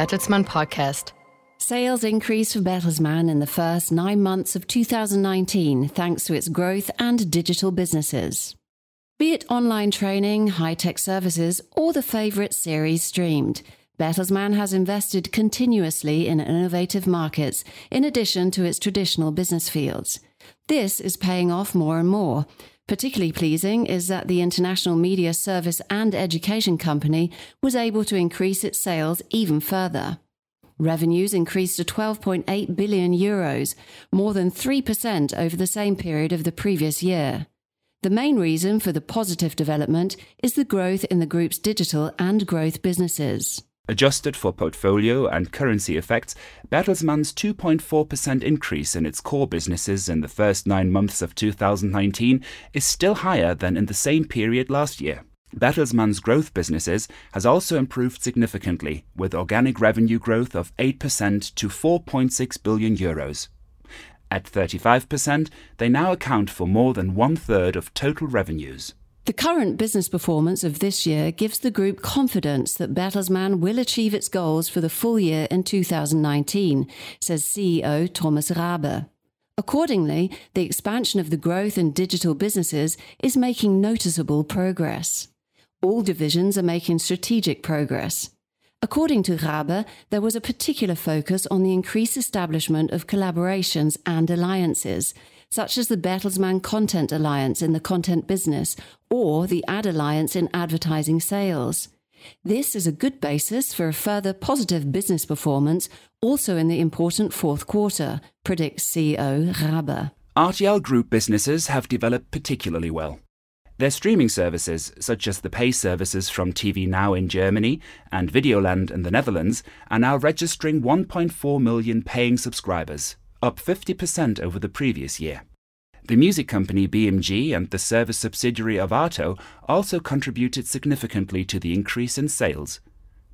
Bertelsmann podcast. Sales increased for Bertelsmann in the first nine months of 2019 thanks to its growth and digital businesses. Be it online training, high tech services, or the favourite series streamed, Bertelsmann has invested continuously in innovative markets in addition to its traditional business fields. This is paying off more and more. Particularly pleasing is that the International Media Service and Education Company was able to increase its sales even further. Revenues increased to 12.8 billion euros, more than 3% over the same period of the previous year. The main reason for the positive development is the growth in the group's digital and growth businesses. Adjusted for portfolio and currency effects, Bertelsmann's 2.4% increase in its core businesses in the first nine months of 2019 is still higher than in the same period last year. Bertelsmann's growth businesses has also improved significantly, with organic revenue growth of 8% to 4.6 billion euros. At 35%, they now account for more than one third of total revenues. The current business performance of this year gives the group confidence that Bertelsmann will achieve its goals for the full year in 2019, says CEO Thomas Rabe. Accordingly, the expansion of the growth in digital businesses is making noticeable progress. All divisions are making strategic progress. According to Rabe, there was a particular focus on the increased establishment of collaborations and alliances, such as the Bertelsmann Content Alliance in the content business or the Ad Alliance in advertising sales. This is a good basis for a further positive business performance also in the important fourth quarter, predicts CEO Rabe. RTL Group businesses have developed particularly well. Their streaming services, such as the pay services from TV Now in Germany and Videoland in the Netherlands, are now registering 1.4 million paying subscribers up 50% over the previous year. The music company BMG and the service subsidiary Arvato also contributed significantly to the increase in sales.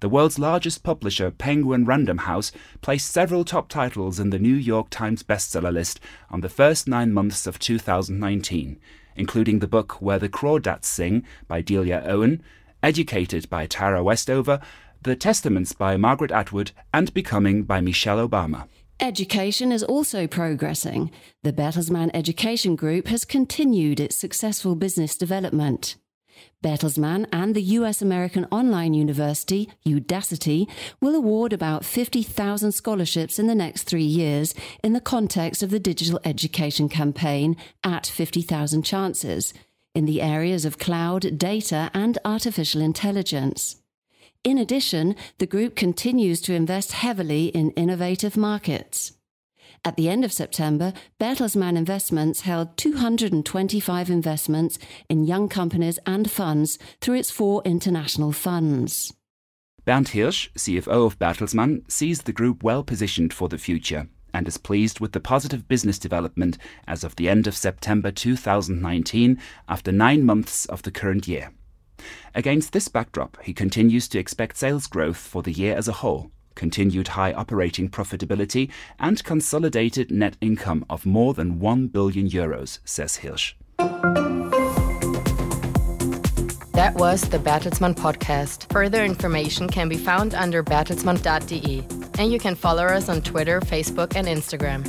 The world's largest publisher, Penguin Random House, placed several top titles in the New York Times bestseller list on the first nine months of 2019, including the book Where the Crawdads Sing by Delia Owen, Educated by Tara Westover, The Testaments by Margaret Atwood, and Becoming by Michelle Obama. Education is also progressing. The Bertelsmann Education Group has continued its successful business development. Bertelsmann and the US American online university, Udacity, will award about 50,000 scholarships in the next three years in the context of the digital education campaign at 50,000 chances in the areas of cloud, data, and artificial intelligence. In addition, the group continues to invest heavily in innovative markets. At the end of September, Bertelsmann Investments held 225 investments in young companies and funds through its four international funds. Bernd Hirsch, CFO of Bertelsmann, sees the group well positioned for the future and is pleased with the positive business development as of the end of September 2019 after nine months of the current year. Against this backdrop, he continues to expect sales growth for the year as a whole, continued high operating profitability, and consolidated net income of more than 1 billion euros, says Hirsch. That was the Bertelsmann podcast. Further information can be found under bertelsmann.de. And you can follow us on Twitter, Facebook, and Instagram.